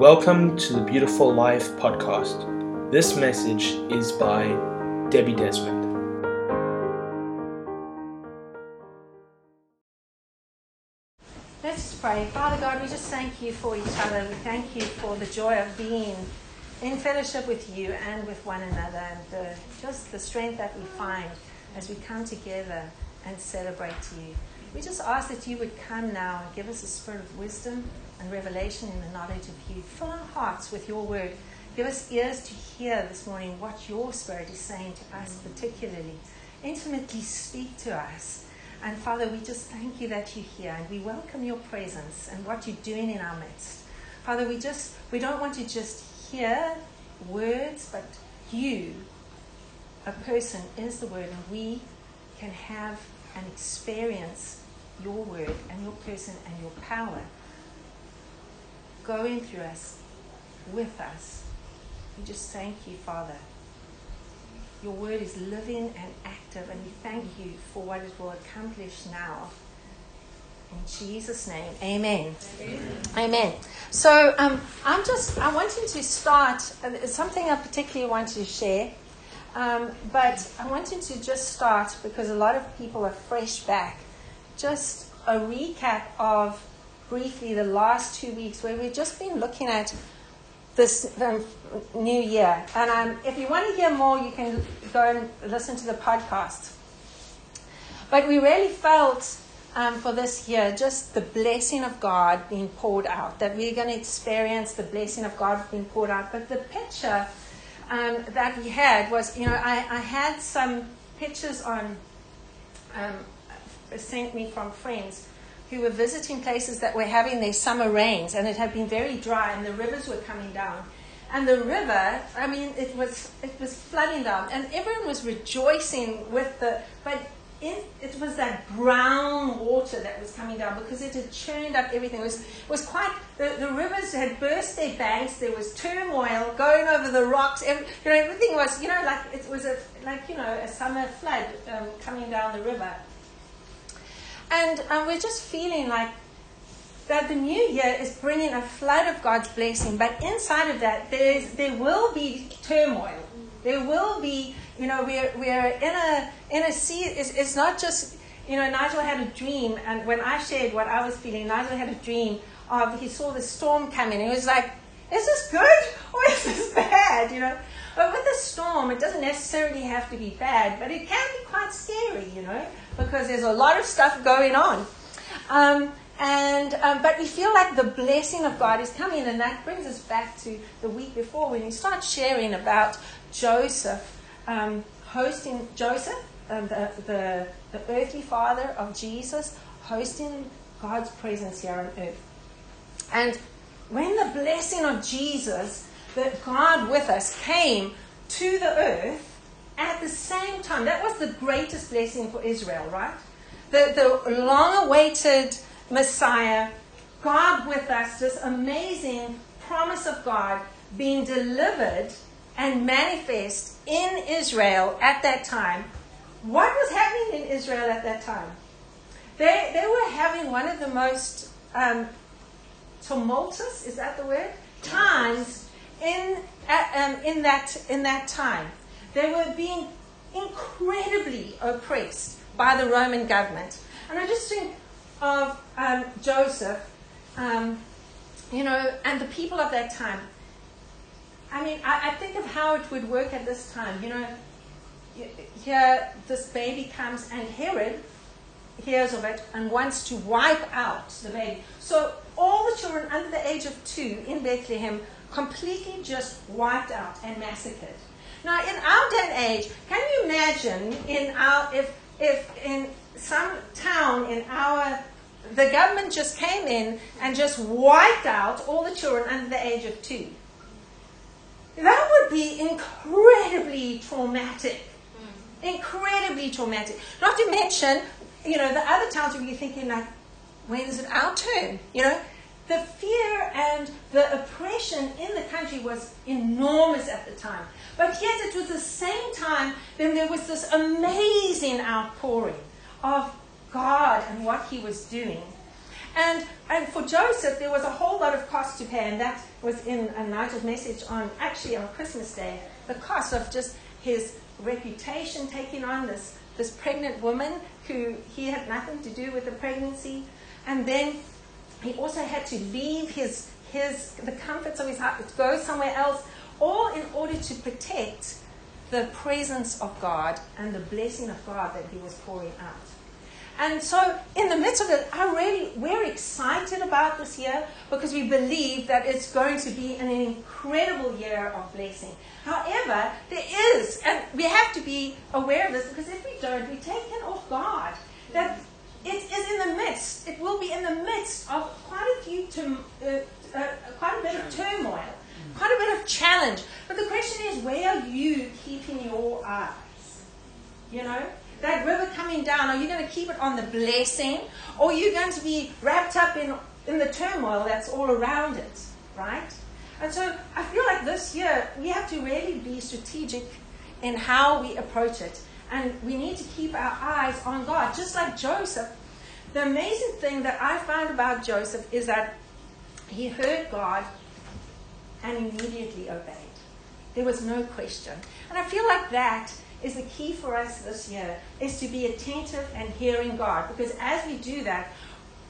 Welcome to the Beautiful Life podcast. This message is by Debbie Desmond. Let's pray. Father God, we just thank you for each other. We thank you for the joy of being in fellowship with you and with one another, and the, just the strength that we find as we come together and celebrate you. We just ask that you would come now and give us a spirit of wisdom and revelation in the knowledge of you. Fill our hearts with your word. Give us ears to hear this morning what your spirit is saying to us, mm. particularly. Intimately speak to us. And Father, we just thank you that you're here and we welcome your presence and what you're doing in our midst. Father, we just we don't want to just hear words, but you, a person, is the word, and we can have and experience your word and your person and your power going through us, with us. We just thank you, Father. Your word is living and active, and we thank you for what it will accomplish now. In Jesus' name, amen. Amen. amen. So um, I'm just, I wanted to start, uh, something I particularly wanted to share, um, but I wanted to just start because a lot of people are fresh back. Just a recap of briefly the last two weeks where we've just been looking at this um, new year. And um, if you want to hear more, you can go and listen to the podcast. But we really felt um, for this year just the blessing of God being poured out, that we're going to experience the blessing of God being poured out. But the picture um, that we had was, you know, I, I had some pictures on um, sent me from friends who were visiting places that were having their summer rains, and it had been very dry, and the rivers were coming down. And the river, I mean, it was it was flooding down, and everyone was rejoicing with the, but in, it was that brown water that was coming down because it had churned up everything. It was, it was quite, the, the rivers had burst their banks. There was turmoil going over the rocks. Every, you know, everything was, you know, like it was a, like, you know, a summer flood um, coming down the river. And um, we're just feeling like that the new year is bringing a flood of God's blessing, but inside of that, there's, there will be turmoil. There will be, you know, we're, we're in a, in a sea, it's, it's not just, you know, Nigel had a dream, and when I shared what I was feeling, Nigel had a dream of, he saw the storm coming, he was like, is this good or is this bad, you know? But with a storm, it doesn't necessarily have to be bad, but it can be quite scary, you know? because there's a lot of stuff going on. Um, and um, but we feel like the blessing of God is coming, and that brings us back to the week before when we start sharing about Joseph um, hosting Joseph, um, the, the the earthly father of Jesus, hosting God's presence here on earth. And when the blessing of Jesus, that God with us, came to the earth, at the same time, that was the greatest blessing for Israel, right? The, the long awaited Messiah, God with us, this amazing promise of God being delivered and manifest in Israel at that time. What was happening in Israel at that time? They, they were having one of the most um, tumultuous, is that the word? Times in, um, in, that, in that time. They were being incredibly oppressed by the Roman government. And I just think of um, Joseph, um, you know, and the people of that time. I mean, I, I, think of how it would work at this time. You know, here this baby comes, and Herod hears of it and wants to wipe out the baby. So all the children under the age of two in Bethlehem completely just wiped out and massacred. Now, in our day and age, can you imagine in our if if in some town in our the government just came in and just wiped out all the children under the age of two? That would be incredibly traumatic. Incredibly traumatic. Not to mention, you know, the other towns would be thinking like, when is it our turn? You know, the fear and the oppression in the country was enormous at the time. But yet, it was the same time, then there was this amazing outpouring of God and what He was doing. And, and for Joseph, there was a whole lot of cost to pay, and that was in a Nigel's message on actually on Christmas Day. The cost of just his reputation taking on this, this pregnant woman who he had nothing to do with the pregnancy. And then he also had to leave his, his the comforts of his heart, go somewhere else, all in order to protect the presence of God and the blessing of God that he was pouring out. And so, in the midst of it, I really, we're excited about this year because we believe that it's going to be an incredible year of blessing. However, there is, and we have to be aware of this because if we don't, we take it off guard. That it is in the midst, it will be in the midst of quite a few, uh, uh, quite a bit of turmoil, quite a bit of challenge. But the question is, where are you keeping your eyes? You know? that river coming down, are you going to keep it on the blessing or are you going to be wrapped up in, in the turmoil that's all around it, right? And so I feel like this year we have to really be strategic in how we approach it. And we need to keep our eyes on God, just like Joseph. The amazing thing that I found about Joseph is that he heard God and immediately obeyed. There was no question. And I feel like that is the key for us this year is to be attentive and hearing God. Because as we do that,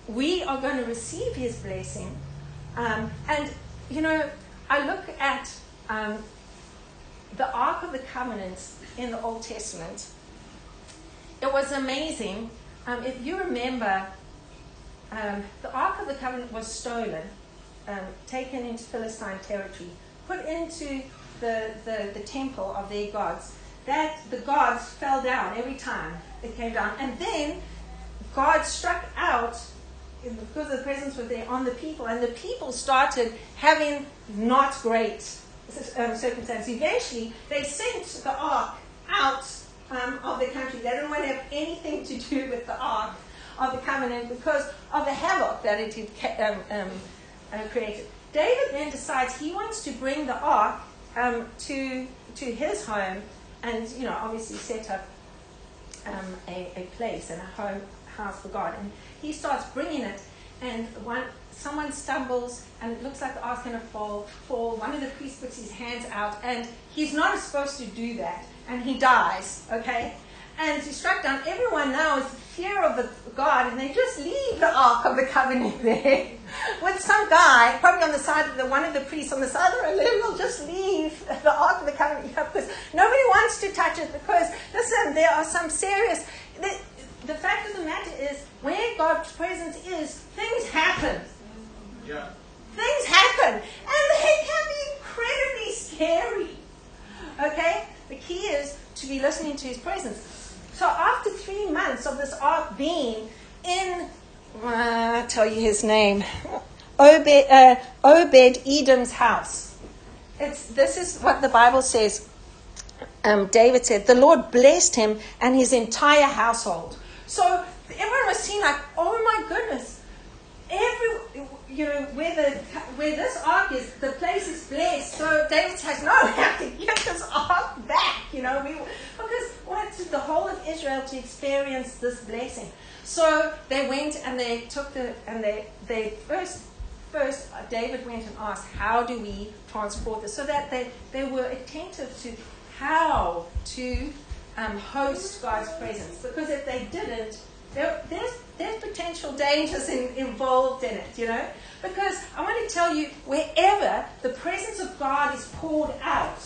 we are going to receive His blessing. Um, and, you know, I look at um, the Ark of the Covenant in the Old Testament. It was amazing. Um, if you remember, um, the Ark of the Covenant was stolen, um, taken into Philistine territory, put into the, the, the temple of their gods that the gods fell down every time it came down. And then God struck out because the presence was there on the people, and the people started having not great um, circumstances. Eventually, they sent the ark out um, of the country. They didn't want to have anything to do with the ark of the covenant because of the havoc that it had um, um, uh, created. David then decides he wants to bring the ark um, to to his home and you know obviously set up um, a, a place and a home house for God. And he starts bringing it, and one someone stumbles, and it looks like the ark's going to fall. Fall. One of the priests puts his hands out, and he's not supposed to do that, and he dies. Okay, and he's struck down. Everyone now is fear of the God, and they just leave the ark of the covenant there with some guy, probably on the side of the one of the priests on the side of the road, will just leave the Ark of the Covenant because nobody wants to touch it because listen, there are some serious the, the fact of the matter is where God's presence is, things happen. Yeah. Things happen. And they can be incredibly scary. Okay? The key is to be listening to his presence. So after three months of this ark being in I'll tell you his name. Obed, uh, Edom's house. It's, this is what the Bible says. Um, David said, The Lord blessed him and his entire household. So everyone was seeing, like, oh my goodness, every, you know, where, the, where this ark is, the place is blessed. So David says, No, we have to get this ark back, you know, we, because wanted the whole of Israel to experience this blessing. So they went and they took the, and they, they first, first David went and asked, how do we transport this? So that they, they were attentive to how to um, host God's presence. Because if they didn't, there, there's, there's potential dangers in, involved in it, you know? Because I want to tell you, wherever the presence of God is poured out,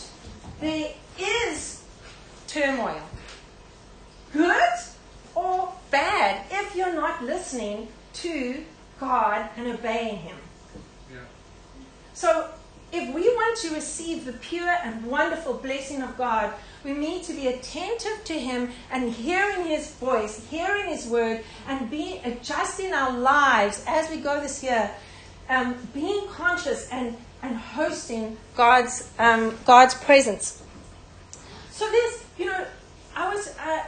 there is turmoil. Good or bad if you're not listening to God and obeying Him. Yeah. So, if we want to receive the pure and wonderful blessing of God, we need to be attentive to Him and hearing His voice, hearing His word, and be adjusting our lives as we go this year, um, being conscious and, and hosting God's um, God's presence. So there's, you know, I was. Uh,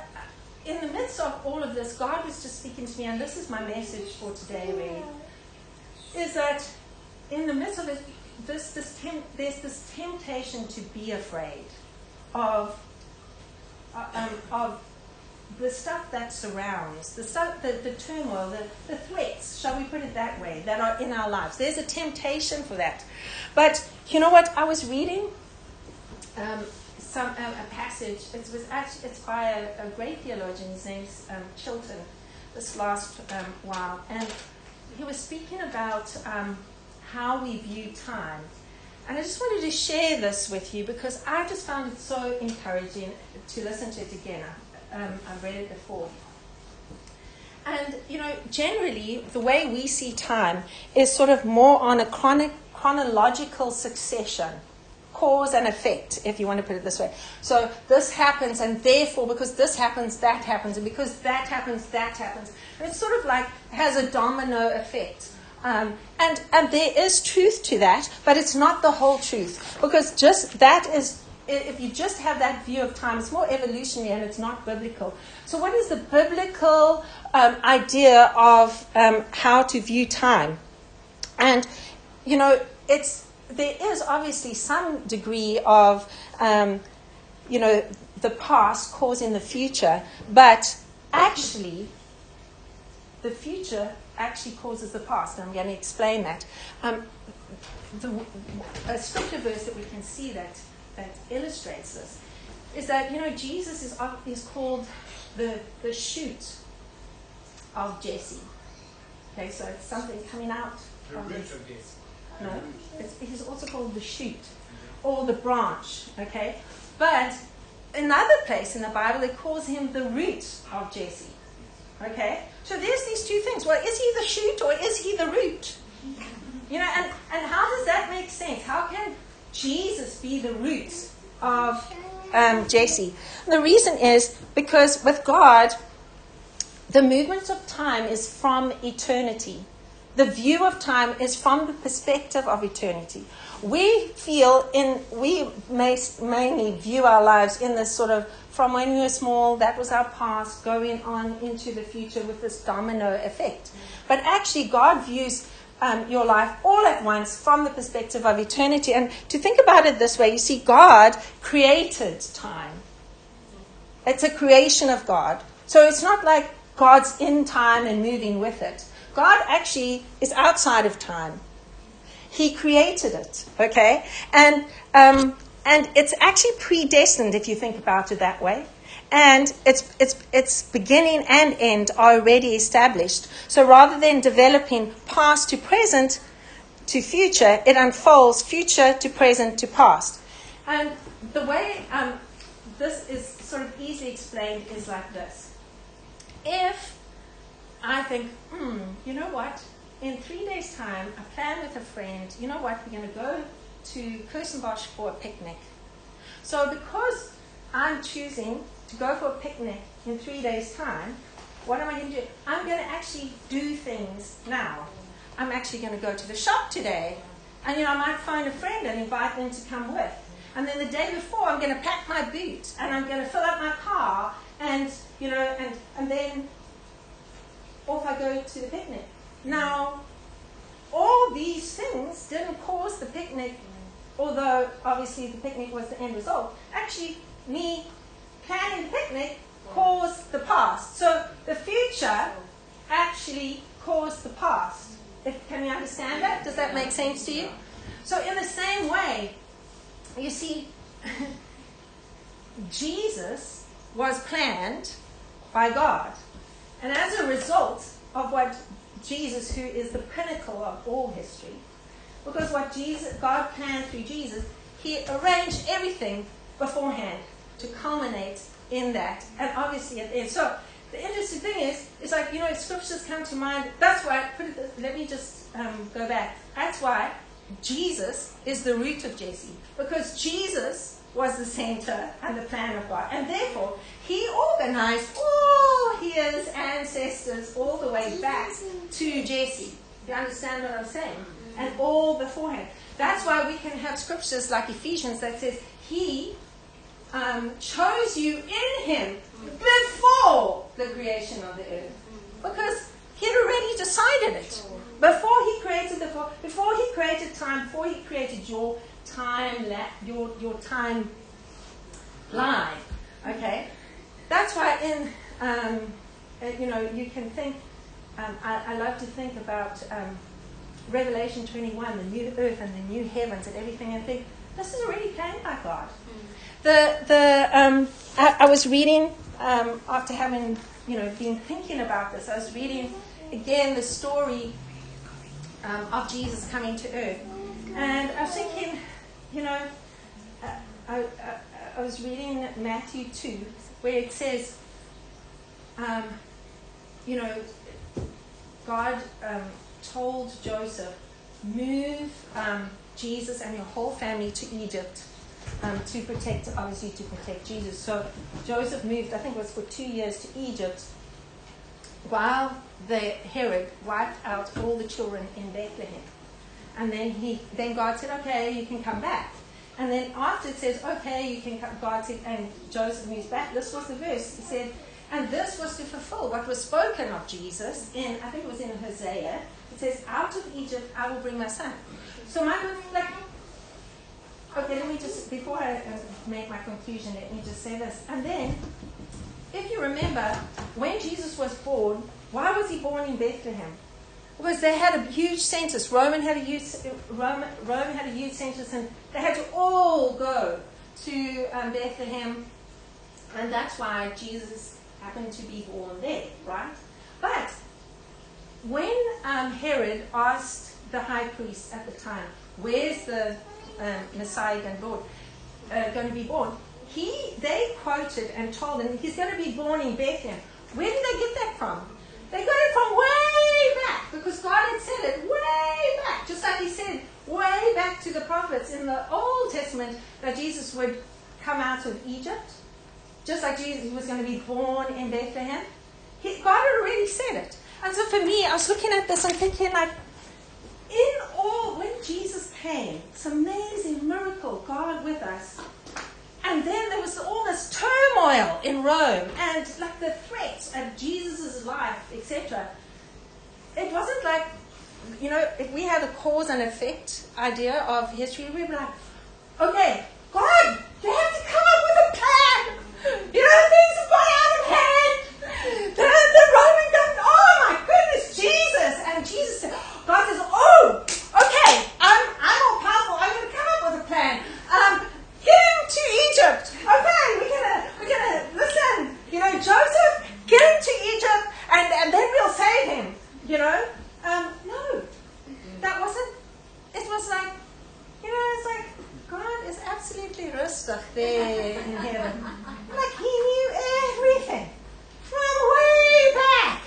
in the midst of all of this, God was just speaking to me, and this is my message for today, really, is that in the midst of this, this there's this temptation to be afraid of, uh, um, of the stuff that surrounds, the stuff, the, the turmoil, the, the threats, shall we put it that way, that are in our lives. There's a temptation for that. But you know what? I was reading um, some um, a passage. It was actually it's by a, a great theologian. His name's um, Chilton. This last um, while, and he was speaking about um, how we view time. And I just wanted to share this with you because I just found it so encouraging to listen to it again. Um, I've read it before. And, you know, generally, the way we see time is sort of more on a chronic, chronological succession cause and effect, if you want to put it this way. So this happens, and therefore, because this happens, that happens, and because that happens, that happens. And it's sort of like has a domino effect. Um, and, and there is truth to that, but it's not the whole truth. Because just that is, if you just have that view of time, it's more evolutionary and it's not biblical. So, what is the biblical um, idea of um, how to view time? And, you know, it's, there is obviously some degree of, um, you know, the past causing the future, but actually, the future actually causes the past, and I'm going to explain that. Um, the, a scripture verse that we can see that, that illustrates this is that, you know, Jesus is, is called the, the shoot of Jesse. Okay, so it's something coming out The of root of this. No, it's, he's also called the shoot or the branch. Okay, but another place in the Bible it calls him the root of Jesse. Okay, so there's these two things. Well, is he the shoot or is he the root? You know, and, and how does that make sense? How can Jesus be the root of um, Jesse? The reason is because with God, the movement of time is from eternity. The view of time is from the perspective of eternity. We feel in, we may, mainly view our lives in this sort of from when we were small, that was our past, going on into the future with this domino effect. But actually, God views um, your life all at once from the perspective of eternity. And to think about it this way, you see, God created time. It's a creation of God. So it's not like God's in time and moving with it. God actually is outside of time. He created it, okay? And, um, and it's actually predestined if you think about it that way. And its, its, its beginning and end are already established. So rather than developing past to present to future, it unfolds future to present to past. And the way um, this is sort of easily explained is like this. If I think, hmm, you know what? In three days' time, I plan with a friend, you know what? We're going to go to Kirstenbosch for a picnic. So because I'm choosing to go for a picnic in three days' time, what am I going to do? I'm going to actually do things now. I'm actually going to go to the shop today. And, you know, I might find a friend and invite them to come with. And then the day before, I'm going to pack my boot and I'm going to fill up my car and, you know, and, and then off I go to the picnic. Now, all these things didn't cause the picnic, although obviously the picnic was the end result. Actually, me planning the picnic caused the past. So the future actually caused the past. If, can you understand that? Does that make sense to you? So, in the same way, you see, Jesus was planned by God. And as a result of what Jesus, who is the pinnacle of all history, because what Jesus, God planned through Jesus, He arranged everything beforehand to culminate in that, and obviously at the end. So the interesting thing is, it's like you know, scriptures come to mind. That's why. Let me just um, go back. That's why Jesus is the root of Jesse, because Jesus was the center and the plan of God, and therefore He organized all His ancestors all the way back to Jesse. Do you understand what I'm saying? And all beforehand. That's why we can have scriptures like Ephesians that says He um, chose you in Him before the creation of the earth, because He had already decided it before He created the before He created time, before He created your time your your time line. Okay, that's why in Um, uh, you know, you can think, um, I, I love to think about um, Revelation 21, the new earth and the new heavens and everything, and think, this is already planned by God. The, the, um, I, I was reading, um, after having, you know, been thinking about this, I was reading again the story um, of Jesus coming to earth. And I was thinking, you know, uh, I, I, I was reading Matthew 2, where it says, um, you know, God um, told Joseph, move um, Jesus and your whole family to Egypt um, to protect, obviously, to protect Jesus. So Joseph moved, I think it was for two years, to Egypt while the Herod wiped out all the children in Bethlehem. And then he, then God said, okay, you can come back. And then after it says, okay, you can come, God said, and Joseph moves back. This was the verse. He said, and this was to fulfill what was spoken of Jesus in, I think it was in Hosea. It says, out of Egypt I will bring my son. So my like, okay, let me just, before I uh, make my conclusion, let me just say this. And then, if you remember, when Jesus was born, why was he born in Bethlehem? Because they had a huge census. Roman had a huge, Rome, Rome had a huge census, and they had to all go to um, Bethlehem, and that's why Jesus happened to be born there, right? But when um, Herod asked the high priest at the time, "Where's the um, Messiah going to, born, uh, going to be born?" He, they quoted and told him he's going to be born in Bethlehem. Where did they get that from? They got it from way because God had said it way back, just like He said way back to the prophets in the Old Testament that Jesus would come out of Egypt, just like Jesus was going to be born in Bethlehem. He, God had already said it. And so for me, I was looking at this and thinking, like, in all, when Jesus came, it's amazing miracle, God with us. And then there was all this turmoil in Rome and like the threats of Jesus' life, etc. It wasn't like, you know, if we had a cause and effect idea of history, we'd be like, okay, God, you have to come up with a plan. You know, things have gone out of hand. The, the Roman government, oh my goodness, Jesus. And Jesus said, God says, oh, okay, I'm, I'm all powerful. I'm going to come up with a plan. Um, get him to Egypt. Okay, we're gonna we're gonna listen. You know, Joseph, get him to Egypt, and and then we'll save him. You know, um, no, that wasn't. It was like, you know, it's like God is absolutely rustig there in heaven. Like He knew everything from way back.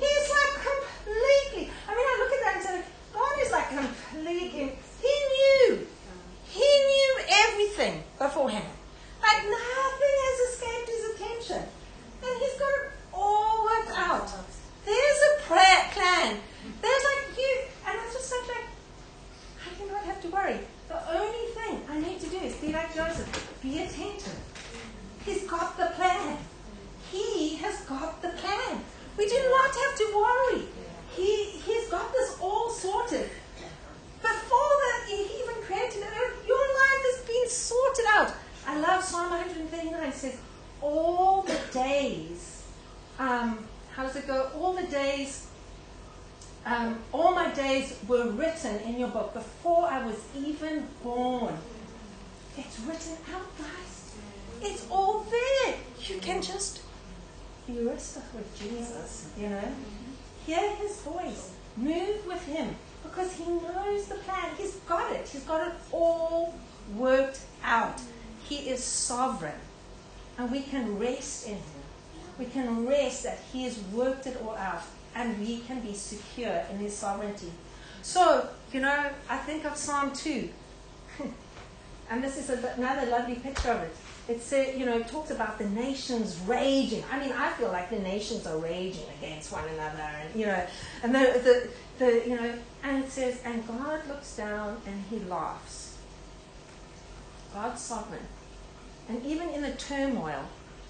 He's like completely. I mean, I look at that and say, God is like completely. He knew. He knew everything beforehand. Like nothing has escaped his attention. And he's got it all worked out. There's a prayer plan. There's like you and it's just such like I do not have to worry. The only thing I need to do is be like Joseph. Be attentive. He's got the plan. He has got the plan. We do not have to worry. He, he's got this all sorted. Before that, he even created the earth, your life has been sorted out. I love Psalm 139. It says, All the days, um, how does it go? All the days, um, all my days were written in your book before I was even born. It's written out, guys. It's all there. You can just be with Jesus, you know. Hear his voice. Move with him because he knows the plan. He's got it. He's got it all worked out. He is sovereign. And we can rest in him. We can rest that he has worked it all out and we can be secure in his sovereignty. So, you know, I think of Psalm 2. and this is another lovely picture of it. It said, you know, it talks about the nations raging. I mean, I feel like the nations are raging against one another, and you know, and the, the, the you know, and it says, and God looks down and He laughs. God's sovereign, and even in the turmoil,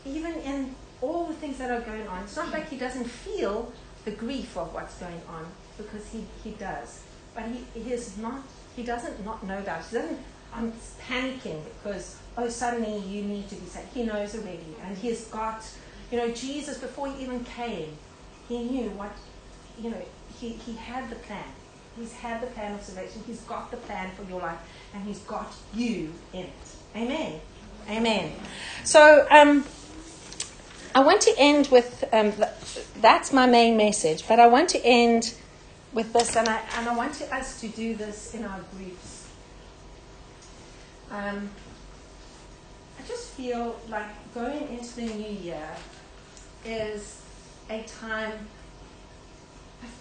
even in all the things that are going on, it's not like He doesn't feel the grief of what's going on because He He does, but He He is not. He doesn't not know that. He doesn't. I'm panicking because oh, suddenly you need to be saved. He knows already, and he's got, You know, Jesus, before he even came, he knew what, you know, he, he had the plan. He's had the plan of salvation. He's got the plan for your life, and he's got you in it. Amen. Amen. So, um, I want to end with um, that's my main message, but I want to end with this, and I, and I want to, us to do this in our groups. Um, I just feel like going into the new year is a time,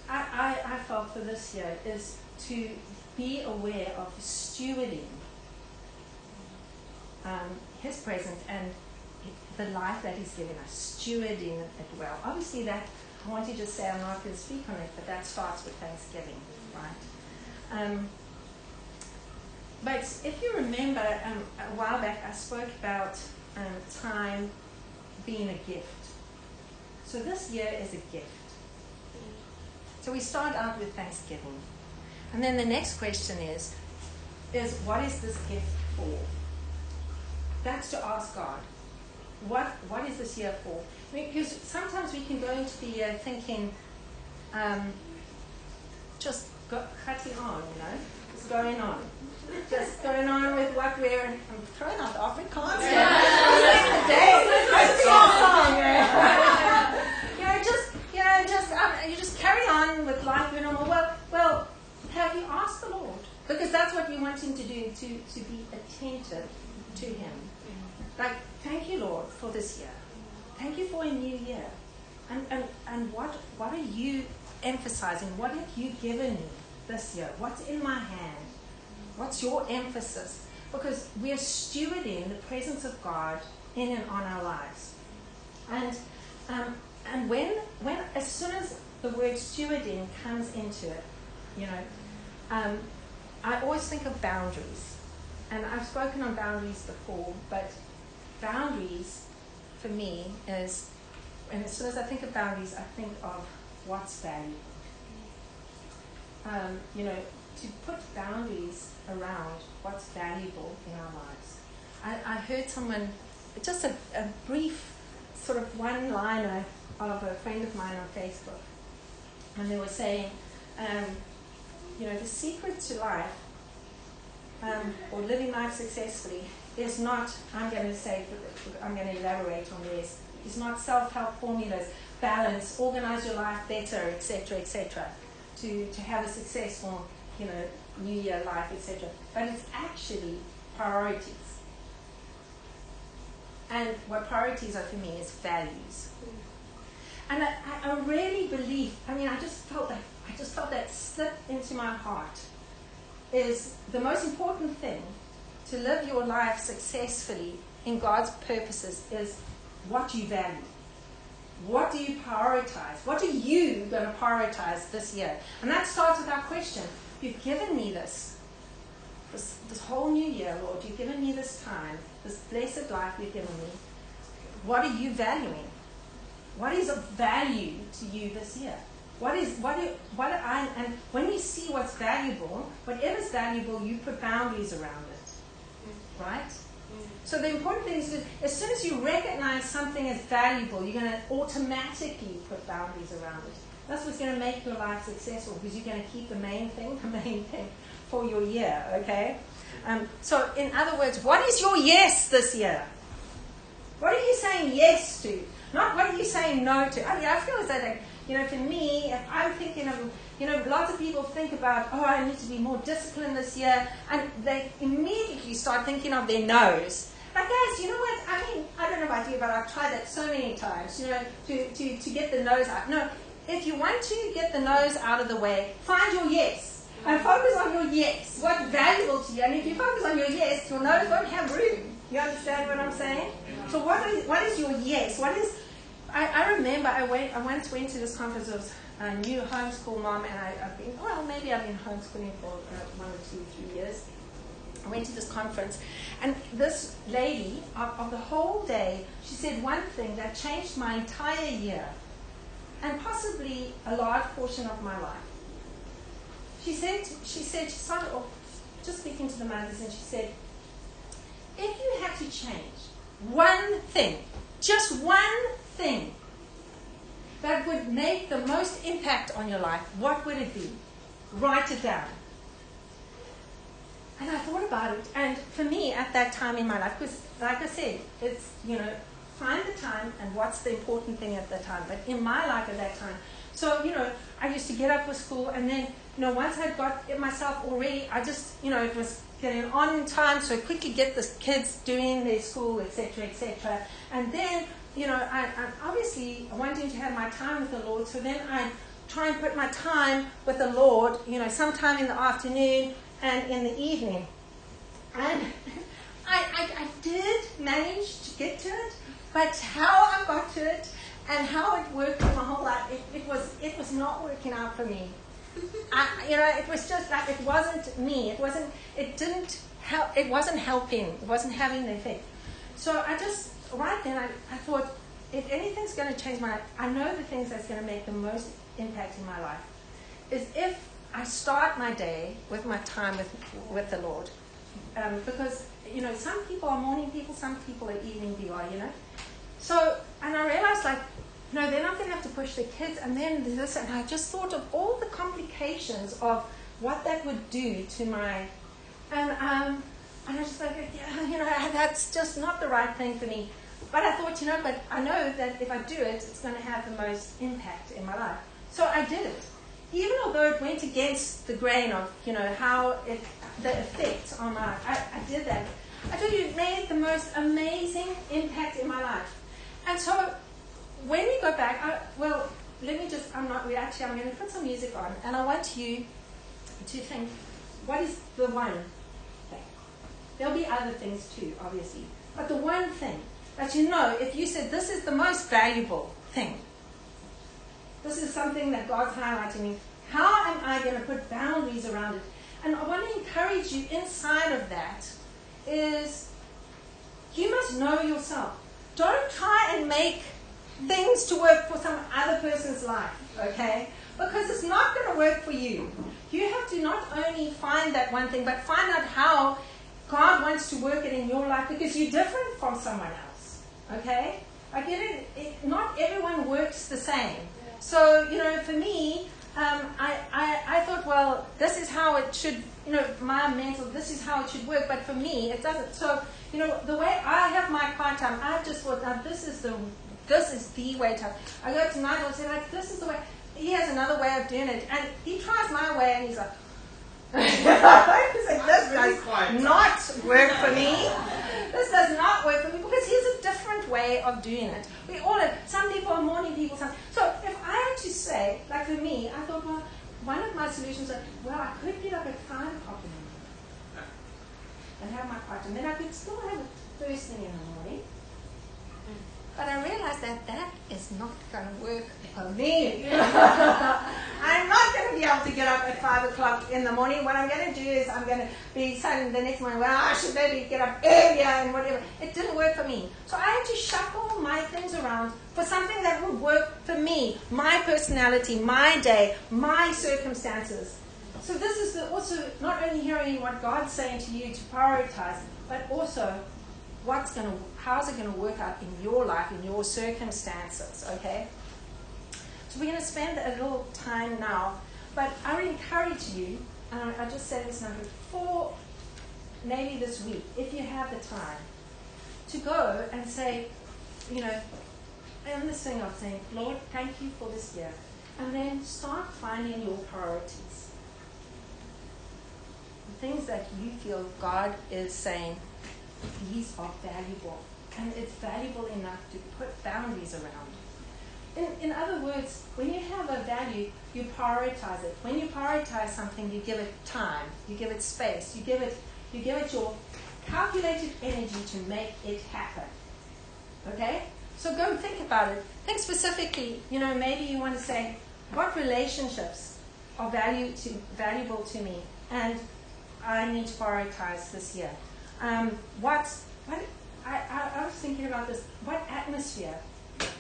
I, I, I felt for this year, is to be aware of stewarding um, His presence and the life that He's given us, stewarding it well. Obviously, that I want to just say I'm not going to speak on it, but that starts with Thanksgiving, right? Um, but if you remember, um, a while back I spoke about um, time being a gift. So this year is a gift. So we start out with Thanksgiving. And then the next question is, is what is this gift for? That's to ask God what what is this year for? Because sometimes we can go into the year thinking, um, just go, cutting on, you know, just going on, just going on with what we're. I'm throwing out the Afrikaans. you know, just you know, just um, you just carry on with life you normal. Well, well, have you asked the Lord? Because that's what we want Him to do to to be attentive to Him. Like Thank you, Lord, for this year. Thank you for a new year. And, and, and what, what are you emphasizing? What have you given me this year? What's in my hand? What's your emphasis? Because we are stewarding the presence of God in and on our lives. And, um, and when, when, as soon as the word stewarding comes into it, you know, um, I always think of boundaries. And I've spoken on boundaries before, but boundaries for me is, and as soon as I think of boundaries, I think of what's valuable. Um, you know, to put boundaries around what's valuable in our lives. I, I heard someone, just a, a brief sort of one liner of a friend of mine on Facebook, and they were saying, um, you know, the secret to life um, or living life successfully is not, I'm going to say, I'm going to elaborate on this, is not self-help formulas, balance, organize your life better, etc., etc., to, to have a successful, you know, New Year life, etc. But it's actually priorities. And what priorities are for me is values. And I, I really believe, I mean, I just felt that, I just felt that slip into my heart is the most important thing to live your life successfully in God's purposes is what you value. What do you prioritize? What are you going to prioritize this year? And that starts with our question. You've given me this, this, this whole new year, Lord. You've given me this time, this blessed life you've given me. What are you valuing? What is of value to you this year? What is what? Do, what I and when you see what's valuable, whatever's valuable, you put boundaries around it right? So the important thing is as soon as you recognize something as valuable, you're going to automatically put boundaries around it. That's what's going to make your life successful because you're going to keep the main thing, the main thing for your year, okay? Um, so, in other words, what is your yes this year? What are you saying yes to? Not what are you saying no to? I mean, I feel as though, like, you know, for me, if I'm thinking of you know, lots of people think about, oh, I need to be more disciplined this year, and they immediately start thinking of their nose. But guys, you know what? I mean, I don't know about you, but I've tried that so many times, you know, to, to, to get the nose out. No, if you want to get the nose out of the way, find your yes. And focus on your yes. What's valuable to you. And if you focus on your yes, your nose won't have room. You understand what I'm saying? So what is, what is your yes? What is I, I remember I went I once went to this conference of a new homeschool mom, and I, have been, well, maybe I've been homeschooling for uh, one or two, three years. I went to this conference, and this lady, of, of the whole day, she said one thing that changed my entire year, and possibly a large portion of my life. She said, she said, she started off just speaking to the mothers, and she said, if you had to change one thing, just one thing that would make the most impact on your life, what would it be? Write it down. And I thought about it, and for me at that time in my life, because like I said, it's, you know, find the time and what's the important thing at that time. But in my life at that time, so, you know, I used to get up for school, and then, you know, once I'd got it myself already, I just, you know, it was getting on in time, so I quickly get the kids doing their school, etc., etc. And then, you know, I, I'm obviously wanting to have my time with the Lord, so then I try and put my time with the Lord, you know, sometime in the afternoon and in the evening. And I, I, I did manage to get to it, but how I got to it and how it worked for my whole life, it, it was it was not working out for me. I, you know, it was just like it wasn't me. It wasn't. It didn't help. It wasn't helping. It wasn't having the effect. So I just right then I, I thought, if anything's going to change my life, I know the things that's going to make the most impact in my life is if I start my day with my time with with the Lord, um, because you know some people are morning people, some people are evening people. You know, so and I realized like no, then I'm going to have to push the kids, and then this, and I just thought of all the complications of what that would do to my, and um, and I was just like, yeah, you know, that's just not the right thing for me. But I thought, you know, but I know that if I do it, it's going to have the most impact in my life. So I did it, even although it went against the grain of, you know, how it, the effect on my, I, I did that. I told you, it made the most amazing impact in my life. And so when we go back, I, well, let me just, I'm not, we actually, I'm going to put some music on, and I want you to think, what is the one? There'll be other things too, obviously. But the one thing that you know, if you said, this is the most valuable thing, this is something that God's highlighting me, how am I going to put boundaries around it? And I want to encourage you inside of that is you must know yourself. Don't try and make things to work for some other person's life, okay? Because it's not going to work for you. You have to not only find that one thing, but find out how God wants to work it in your life because you're different from someone else, okay? I get it, it not everyone works the same. So, you know, for me, um, I, I, I thought, well, this is how it should, you know, my mental, this is how it should work, but for me, it doesn't. So, you know, the way I have my quiet time, I just thought, now this is the this is the way to. I go to Nigel and say, like, this is the way. He has another way of doing it. And he tries my way and he's like, like this does not work for me. This does not work for me because here's a different way of doing it. We all have, some people are morning people. Some, so if I had to say, like for me, I thought, well, one of my solutions was, well, I could get up at 5 o'clock in the morning and have my quiet, and then I could still have it first thing in the morning. But I realized that that is not going to work for me. I'm not going to be able to get up at 5 o'clock in the morning. What I'm going to do is I'm going to be saying the next morning, well, I should maybe get up earlier and whatever. It didn't work for me. So I had to shuffle my things around for something that would work for me, my personality, my day, my circumstances. So this is also not only hearing what God's saying to you to prioritize, but also what's going to, how's it going to work out in your life, in your circumstances, okay? So we're going to spend a little time now, but I encourage you, and I just said this number, for maybe this week, if you have the time, to go and say, you know, and this thing of saying, Lord, thank you for this year. And then start finding your priorities. The things that you feel God is saying, these are valuable. And it's valuable enough to put boundaries around. In, in other words, when you have a value, you prioritize it. When you prioritize something, you give it time, you give it space, you give it, you give it your calculated energy to make it happen. Okay? So go and think about it. Think specifically, you know, maybe you want to say, what relationships are value to, valuable to me and I need to prioritize this year? Um, what, what I, I, I was thinking about this, what atmosphere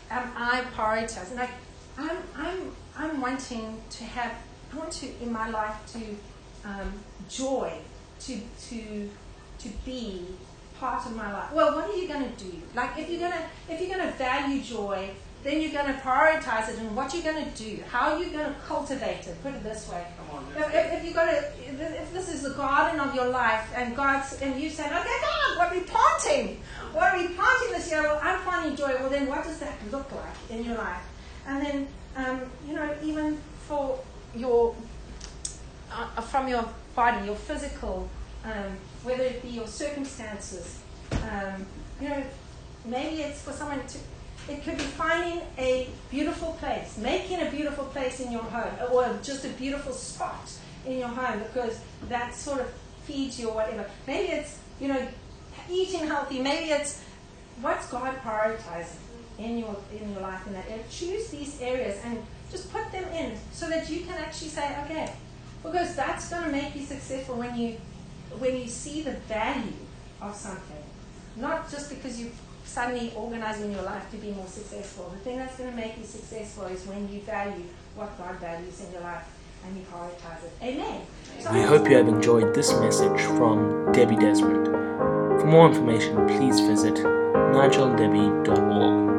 am I prioritizing? Like, I'm, I'm, I'm wanting to have, I want to, in my life, to um, joy, to, to, to be part of my life? Well, what are you going to do? Like if you're going to if you're to value joy, then you're going to prioritize it and what you're going to do. How are you going to cultivate it? Put it this way. If, if, if you got to, if this is the garden of your life, and God's, and you say, okay, God, what are we planting? What are we planting this year? Well, I'm planting joy. Well, then what does that look like in your life? And then, um, you know, even for your, uh, from your body, your physical, um, whether it be your circumstances, um, you know, maybe it's for someone to, it could be finding a beautiful place, making a beautiful place in your home, or just a beautiful spot in your home because that sort of feeds you or whatever. Maybe it's, you know, eating healthy. Maybe it's what's God prioritizing in your in your life in that area. Choose these areas and just put them in so that you can actually say, okay, because that's going to make you successful when you when you see the value of something, not just because you suddenly organizing your life to be more successful. The thing that's going to make you successful is when you value what God values in your life and you prioritize it. Amen. I hope you have enjoyed this message from Debbie Desmond. For more information, please visit nigeldebbie.org.